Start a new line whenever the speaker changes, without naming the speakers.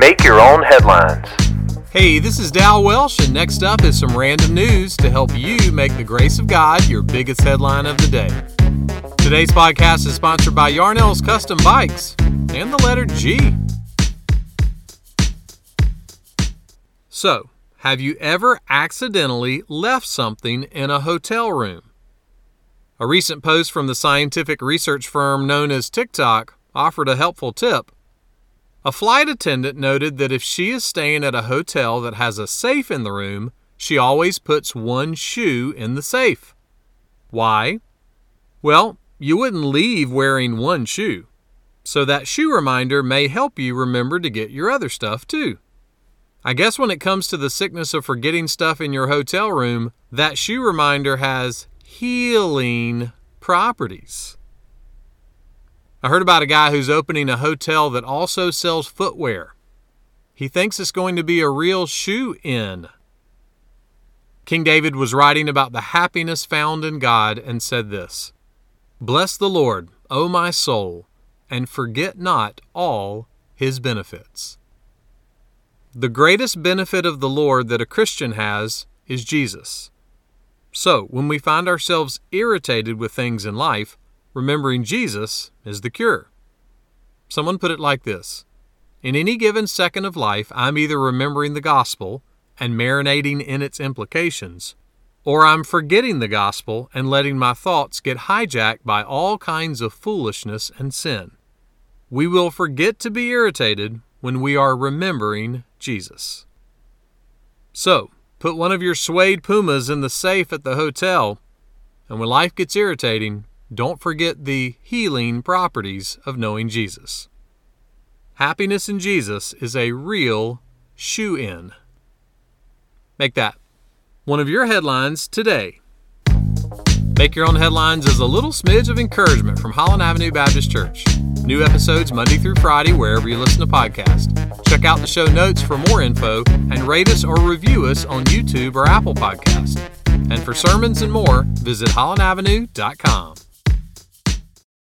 Make your own headlines.
Hey, this is Dal Welsh, and next up is some random news to help you make the grace of God your biggest headline of the day. Today's podcast is sponsored by Yarnell's Custom Bikes and the letter G. So, have you ever accidentally left something in a hotel room? A recent post from the scientific research firm known as TikTok offered a helpful tip. A flight attendant noted that if she is staying at a hotel that has a safe in the room, she always puts one shoe in the safe. Why? Well, you wouldn't leave wearing one shoe. So that shoe reminder may help you remember to get your other stuff too. I guess when it comes to the sickness of forgetting stuff in your hotel room, that shoe reminder has healing properties. I heard about a guy who's opening a hotel that also sells footwear. He thinks it's going to be a real shoe inn. King David was writing about the happiness found in God and said this Bless the Lord, O my soul, and forget not all his benefits. The greatest benefit of the Lord that a Christian has is Jesus. So, when we find ourselves irritated with things in life, remembering Jesus is the cure. Someone put it like this In any given second of life, I'm either remembering the gospel and marinating in its implications, or I'm forgetting the gospel and letting my thoughts get hijacked by all kinds of foolishness and sin. We will forget to be irritated when we are remembering Jesus. So, put one of your suede pumas in the safe at the hotel, and when life gets irritating, don't forget the healing properties of knowing Jesus. Happiness in Jesus is a real shoe in. Make that one of your headlines today. Make Your Own Headlines is a little smidge of encouragement from Holland Avenue Baptist Church. New episodes Monday through Friday wherever you listen to podcasts. Check out the show notes for more info and rate us or review us on YouTube or Apple Podcast. And for sermons and more, visit hollandavenue.com.